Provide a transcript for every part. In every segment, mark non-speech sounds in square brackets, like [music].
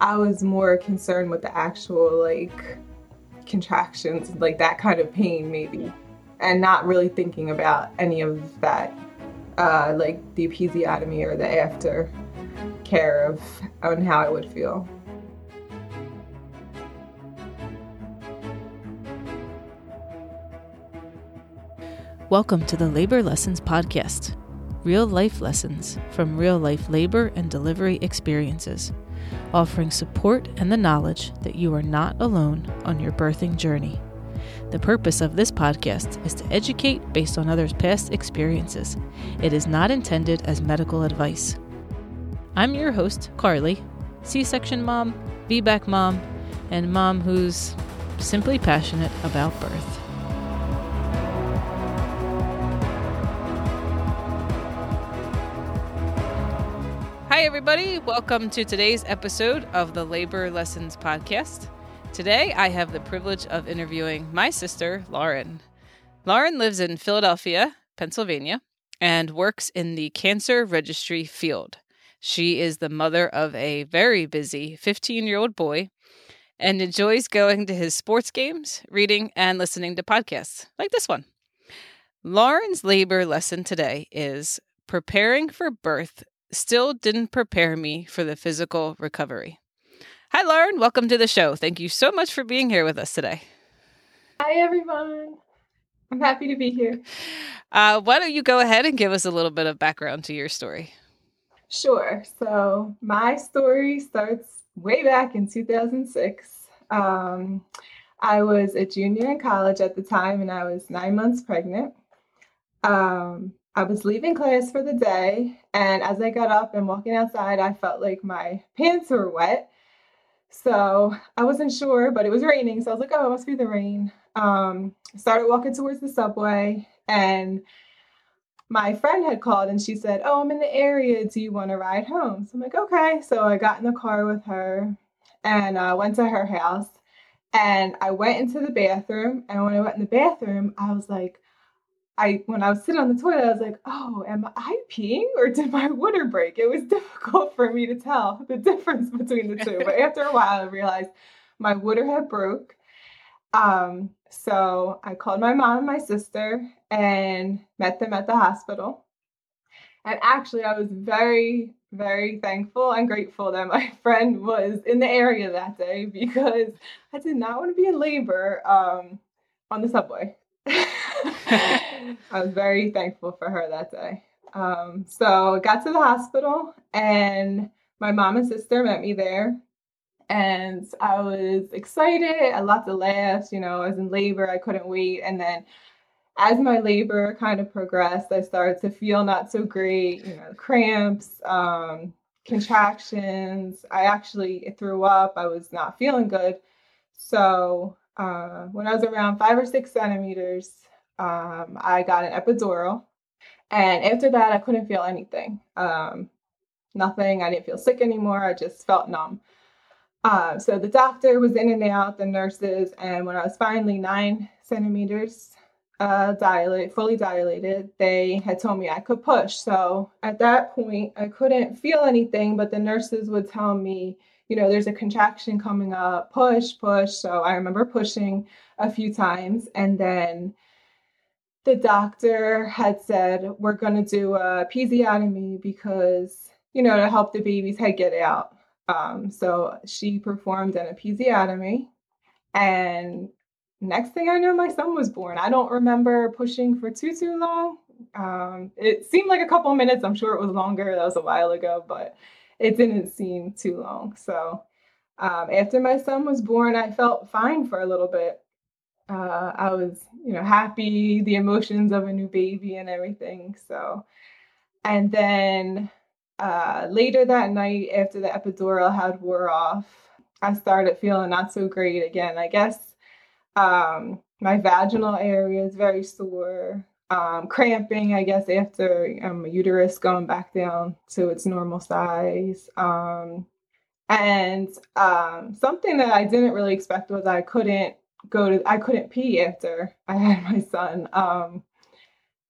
I was more concerned with the actual like contractions, like that kind of pain maybe, and not really thinking about any of that, uh, like the episiotomy or the after care of on how I would feel. Welcome to the Labor Lessons Podcast real life lessons from real life labor and delivery experiences, offering support and the knowledge that you are not alone on your birthing journey. The purpose of this podcast is to educate based on others' past experiences. It is not intended as medical advice. I'm your host, Carly, C section mom, VBAC mom, and mom who's simply passionate about birth. Hi, everybody. Welcome to today's episode of the Labor Lessons Podcast. Today, I have the privilege of interviewing my sister, Lauren. Lauren lives in Philadelphia, Pennsylvania, and works in the cancer registry field. She is the mother of a very busy 15 year old boy and enjoys going to his sports games, reading, and listening to podcasts like this one. Lauren's labor lesson today is preparing for birth still didn't prepare me for the physical recovery. Hi, Lauren. Welcome to the show. Thank you so much for being here with us today. Hi, everyone. I'm happy to be here. Uh, why don't you go ahead and give us a little bit of background to your story? Sure. So, my story starts way back in 2006. Um, I was a junior in college at the time and I was nine months pregnant. Um, I was leaving class for the day, and as I got up and walking outside, I felt like my pants were wet. So I wasn't sure, but it was raining. So I was like, oh, it must be the rain. Um, started walking towards the subway, and my friend had called and she said, Oh, I'm in the area. Do you want to ride home? So I'm like, Okay. So I got in the car with her and uh, went to her house. And I went into the bathroom. And when I went in the bathroom, I was like, I when I was sitting on the toilet, I was like, "Oh, am I peeing or did my water break?" It was [laughs] difficult for me to tell the difference between the two. but after a while, I realized my water had broke. Um, so I called my mom and my sister and met them at the hospital. And actually, I was very, very thankful and grateful that my [laughs] friend was in the area that day because I did not want to be in labor um, on the subway. [laughs] I was very thankful for her that day. Um, so got to the hospital and my mom and sister met me there. And I was excited. I lots of laughs. You know, I was in labor. I couldn't wait. And then as my labor kind of progressed, I started to feel not so great, you know, cramps, um, contractions. I actually threw up. I was not feeling good. So uh, when I was around five or six centimeters, um, I got an epidural. And after that, I couldn't feel anything. Um, nothing. I didn't feel sick anymore. I just felt numb. Uh, so the doctor was in and out, the nurses, and when I was finally nine centimeters uh, dilated, fully dilated, they had told me I could push. So at that point, I couldn't feel anything, but the nurses would tell me, you know, there's a contraction coming up, push, push. So I remember pushing a few times. And then the doctor had said, we're going to do a episiotomy because, you know, to help the baby's head get out. Um, so she performed an episiotomy. And next thing I know, my son was born. I don't remember pushing for too, too long. Um, it seemed like a couple minutes. I'm sure it was longer. That was a while ago, but it didn't seem too long. So um, after my son was born, I felt fine for a little bit. Uh, I was, you know, happy, the emotions of a new baby and everything. So, and then uh, later that night, after the epidural had wore off, I started feeling not so great again. I guess um, my vaginal area is very sore um, cramping, I guess, after um, uterus going back down to its normal size. Um, and um, something that I didn't really expect was I couldn't go to, I couldn't pee after I had my son. Um,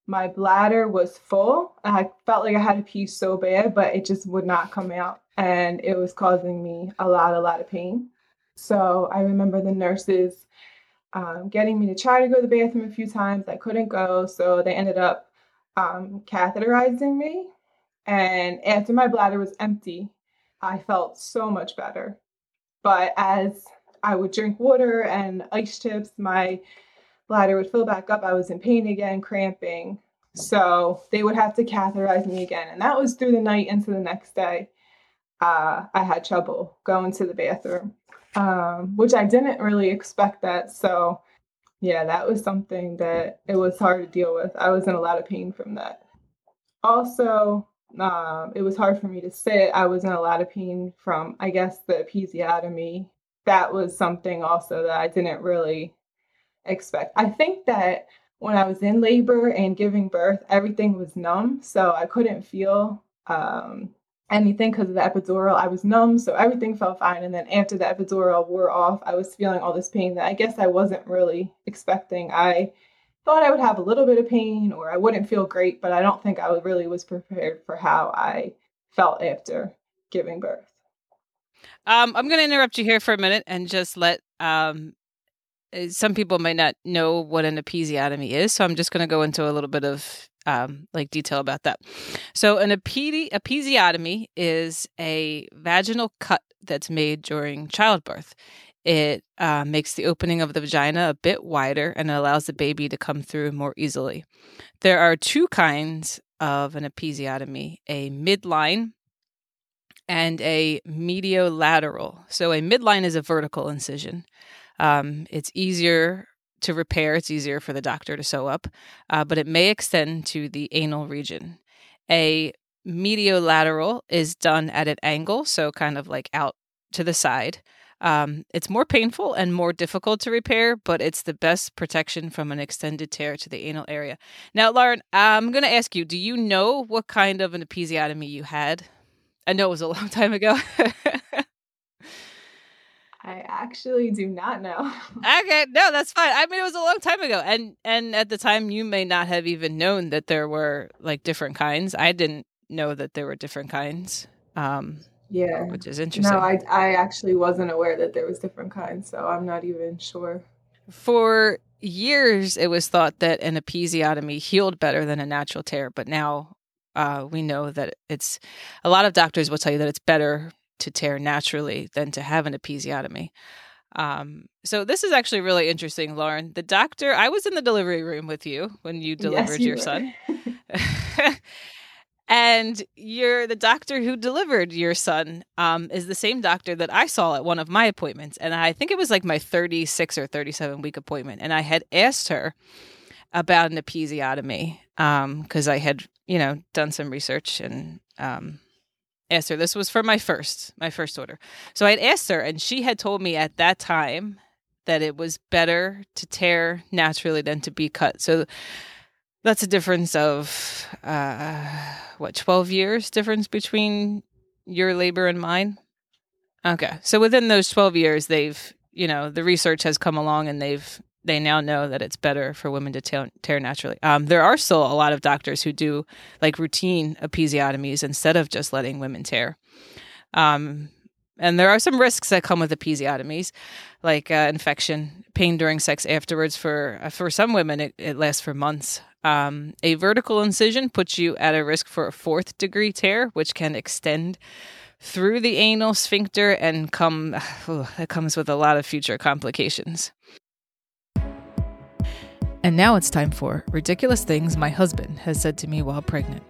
my bladder was full. I felt like I had to pee so bad, but it just would not come out. and it was causing me a lot, a lot of pain. So I remember the nurses um, getting me to try to go to the bathroom a few times. I couldn't go, so they ended up um, catheterizing me. And after my bladder was empty, I felt so much better. But as I would drink water and ice chips, my bladder would fill back up. I was in pain again, cramping. So they would have to catheterize me again. And that was through the night into the next day. Uh, I had trouble going to the bathroom, um, which I didn't really expect that. So, yeah, that was something that it was hard to deal with. I was in a lot of pain from that. Also, um, it was hard for me to sit. I was in a lot of pain from, I guess, the episiotomy. That was something also that I didn't really expect. I think that when I was in labor and giving birth, everything was numb. So I couldn't feel um, anything because of the epidural. I was numb. So everything felt fine. And then after the epidural wore off, I was feeling all this pain that I guess I wasn't really expecting. I thought I would have a little bit of pain or I wouldn't feel great, but I don't think I really was prepared for how I felt after giving birth. Um, I'm going to interrupt you here for a minute and just let um, uh, some people might not know what an episiotomy is, so I'm just going to go into a little bit of um, like detail about that. So, an epidi- episiotomy is a vaginal cut that's made during childbirth. It uh, makes the opening of the vagina a bit wider and allows the baby to come through more easily. There are two kinds of an episiotomy a midline and a mediolateral. So, a midline is a vertical incision. Um, it's easier to repair, it's easier for the doctor to sew up, uh, but it may extend to the anal region. A mediolateral is done at an angle, so kind of like out to the side. Um, it's more painful and more difficult to repair, but it's the best protection from an extended tear to the anal area. Now, Lauren, I'm going to ask you do you know what kind of an episiotomy you had? I know it was a [laughs] long time ago. I actually do not know. [laughs] okay, no, that's fine. I mean, it was a long time ago, and and at the time, you may not have even known that there were like different kinds. I didn't know that there were different kinds. Um, yeah, which is interesting. No, I I actually wasn't aware that there was different kinds, so I'm not even sure. For years, it was thought that an episiotomy healed better than a natural tear, but now uh, we know that it's a lot of doctors will tell you that it's better to tear naturally than to have an episiotomy. Um, so this is actually really interesting, Lauren. The doctor, I was in the delivery room with you when you delivered yes, you your were. son. [laughs] [laughs] and you're the doctor who delivered your son um, is the same doctor that I saw at one of my appointments. And I think it was like my 36 or 37 week appointment. And I had asked her about an episiotomy because um, I had, you know, done some research and um, asked her. This was for my first, my first order. So I had asked her, and she had told me at that time that it was better to tear naturally than to be cut. So that's a difference of uh, what twelve years difference between your labor and mine. Okay, so within those twelve years, they've you know the research has come along and they've they now know that it's better for women to tear, tear naturally. Um, there are still a lot of doctors who do like routine episiotomies instead of just letting women tear. Um, and there are some risks that come with episiotomies, like uh, infection, pain during sex afterwards. For uh, for some women, it, it lasts for months. Um, a vertical incision puts you at a risk for a fourth degree tear, which can extend through the anal sphincter and come. [sighs] Oh, it comes with a lot of future complications. And now it's time for ridiculous things my husband has said to me while pregnant.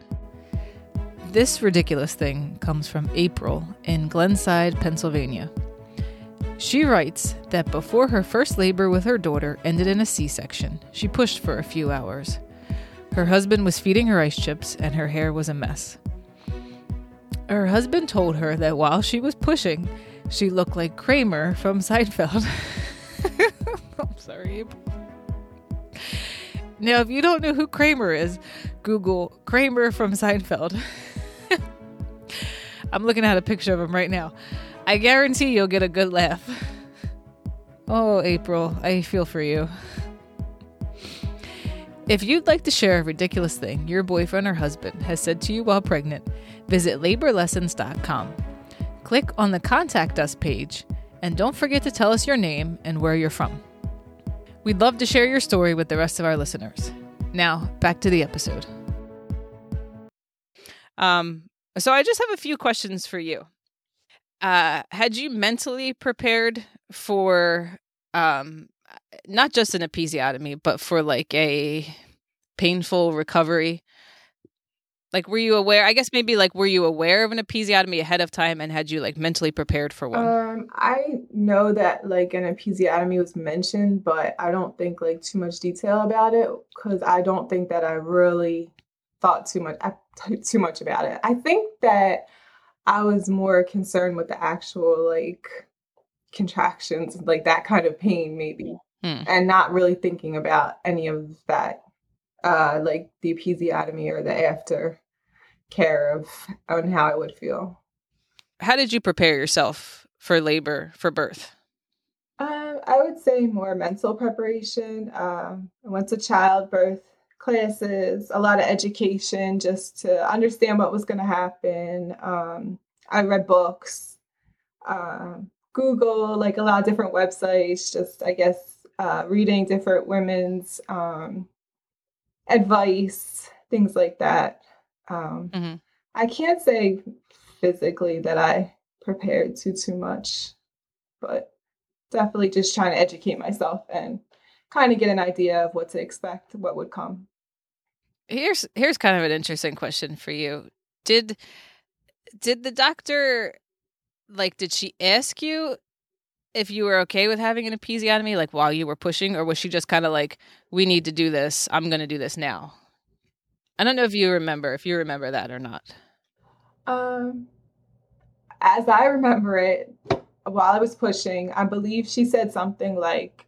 This ridiculous thing comes from April in Glenside, Pennsylvania. She writes that before her first labor with her daughter ended in a C section, she pushed for a few hours. Her husband was feeding her ice chips and her hair was a mess. Her husband told her that while she was pushing, she looked like Kramer from [laughs] Seinfeld. [laughs] I'm sorry, April. Now, if you don't know who Kramer is, Google Kramer from Seinfeld. [laughs] I'm looking at a picture of him right now. I guarantee you'll get a good laugh. Oh, April, I feel for you. If you'd like to share a ridiculous thing your boyfriend or husband has said to you while pregnant, visit laborlessons.com. click on the Contact Us page and don't forget to tell us your name and where you're from. We'd love to share your story with the rest of our listeners. Now, back to the episode. Um, so I just have a few questions for you. Uh, had you mentally prepared for um, not just an episiotomy, but for like a painful recovery? Like, were you aware? I guess maybe like, were you aware of an episiotomy ahead of time, and had you like mentally prepared for one? Um, I know that like an episiotomy was mentioned, but I don't think like too much detail about it because I don't think that I really thought too much I, [laughs] too much about it. I think that I was more concerned with the actual like contractions, like that kind of pain, maybe, hmm. and not really thinking about any of that uh, like the episiotomy or the after care of on how I would feel. How did you prepare yourself for labor for birth? Um, I would say more mental preparation. Um, I went to childbirth classes, a lot of education just to understand what was going to happen. Um, I read books, uh, Google, like a lot of different websites, just I guess uh, reading different women's um, advice, things like that. Um, mm-hmm. I can't say physically that I prepared too too much, but definitely just trying to educate myself and kind of get an idea of what to expect, what would come. Here's here's kind of an interesting question for you. Did did the doctor like did she ask you if you were okay with having an episiotomy like while you were pushing or was she just kind of like we need to do this. I'm going to do this now. I don't know if you remember if you remember that or not. Um as I remember it while I was pushing, I believe she said something like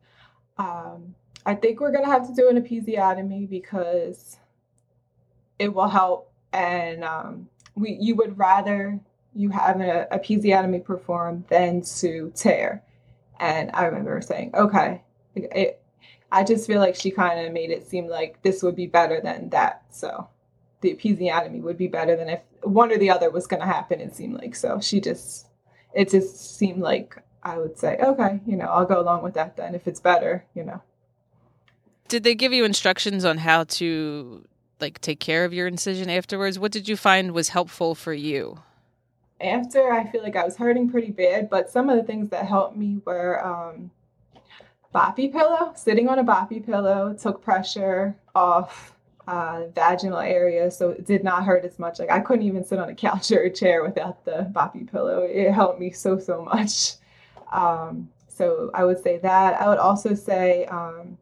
um I think we're going to have to do an episiotomy because it will help and um we you would rather you have a, episiotomy performed than to tear. And I remember saying, okay, it, I just feel like she kind of made it seem like this would be better than that. So the episiotomy would be better than if one or the other was going to happen. It seemed like so. She just, it just seemed like I would say, okay, you know, I'll go along with that then if it's better, you know. Did they give you instructions on how to like take care of your incision afterwards? What did you find was helpful for you? After I feel like I was hurting pretty bad, but some of the things that helped me were um, boppy pillow, sitting on a boppy pillow took pressure off uh, vaginal area, so it did not hurt as much. Like I couldn't even sit on a couch or a chair without the boppy pillow. It helped me so so much. Um, so I would say that. I would also say um,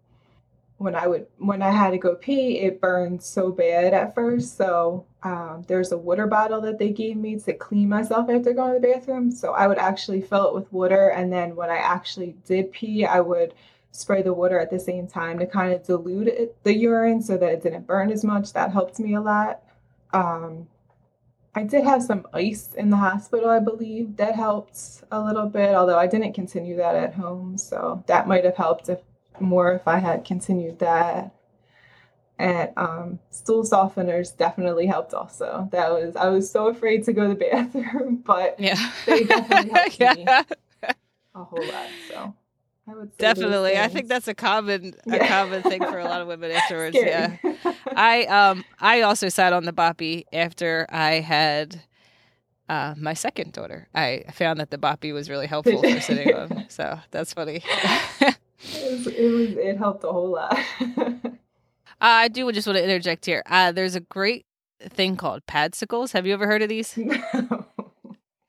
when I would when I had to go pee, it burned so bad at first. So um, there's a water bottle that they gave me to clean myself after going to the bathroom. So I would actually fill it with water, and then when I actually did pee, I would spray the water at the same time to kind of dilute it, the urine so that it didn't burn as much. That helped me a lot. Um, I did have some ice in the hospital, I believe. That helped a little bit, although I didn't continue that at home. So that might have helped if more if I had continued that. And um, stool softeners definitely helped also. That was I was so afraid to go to the [laughs] bathroom, but yeah, they definitely helped [laughs] yeah. me a whole lot. So I would definitely. I think that's a common a common thing for a lot of [laughs] women afterwards. yeah, I um I also sat on the boppy after I had uh, my second daughter. I found that the boppy was really helpful for sitting on. So that's funny. It, was, it, was, it helped a whole lot. [laughs] uh, I do just want to interject here. Uh, there's a great thing called padsicles. Have you ever heard of these? [laughs] No.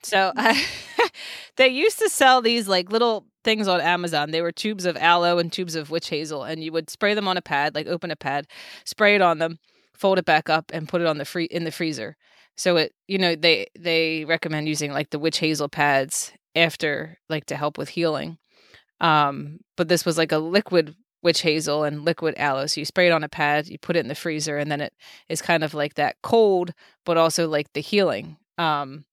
So uh, [laughs] they used to sell these like little things on Amazon. They were tubes of aloe and tubes of witch hazel, and you would spray them on a pad, like open a pad, spray it on them, fold it back up, and put it on the free in the freezer. So it, you know, they they recommend using like the witch hazel pads after, like to help with healing. Um, but this was like a liquid witch hazel and liquid aloe. So you spray it on a pad, you put it in the freezer, and then it is kind of like that cold, but also like the healing. Um,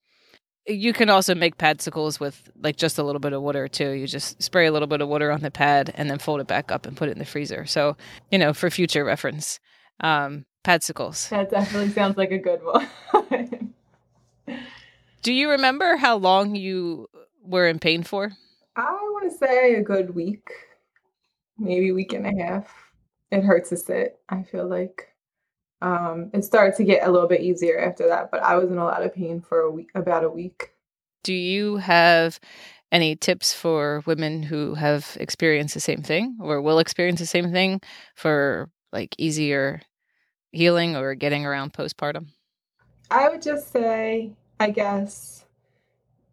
you can also make padsicles with like just a little bit of water too. You just spray a little bit of water on the pad and then fold it back up and put it in the freezer. So, you know, for future reference, um, padsicles. That definitely sounds like a good one. [laughs] Do you remember how long you were in pain for? I say a good week, maybe week and a half. It hurts to sit, I feel like. Um, it started to get a little bit easier after that, but I was in a lot of pain for a week, about a week. Do you have any tips for women who have experienced the same thing or will experience the same thing for like easier healing or getting around postpartum? I would just say, I guess,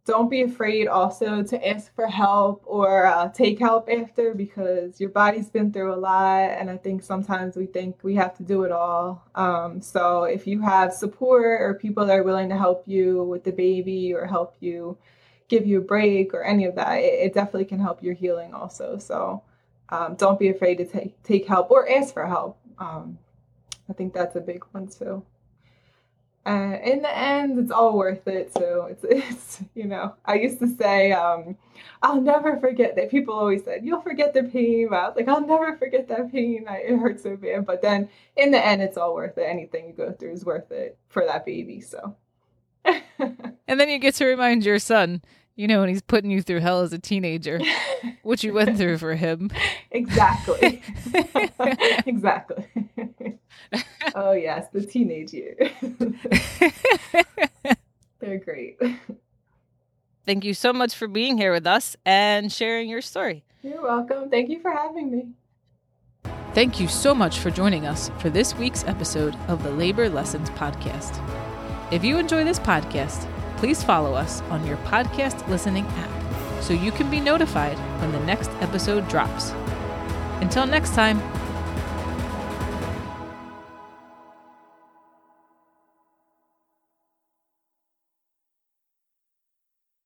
don't be afraid also to ask for help or uh, take help after because your body's been through a lot and i think sometimes we think we have to do it all. Um, so if you have support or people that are willing to help you with the baby or help you give you a break or any of that it, it definitely can help your healing also. So um, don't be afraid to take, take help or ask for help. Um, i think that's a big one too and in the end, it's all worth it. So it's, [laughs] it's you know, I used to say, um, I'll never forget that. People always said, you'll forget the pain. But I was like, I'll never forget that pain. I, it hurts so bad. But then in the end, it's all worth it. Anything you go through is worth it for that baby. So. [laughs] and then you get to remind your son, you know, when he's putting you through hell as a teenager, [laughs] what you went through for him. Exactly. [laughs] exactly. oh yes, the teenage years. [laughs] They're great. Thank you so much for being here with us and sharing your story. You're welcome. Thank you for having me. Thank you so much for joining us for this week's episode of the Labor Lessons Podcast. If you enjoy this podcast, please follow us on your podcast listening app so you can be notified when the next episode drops. Until next time,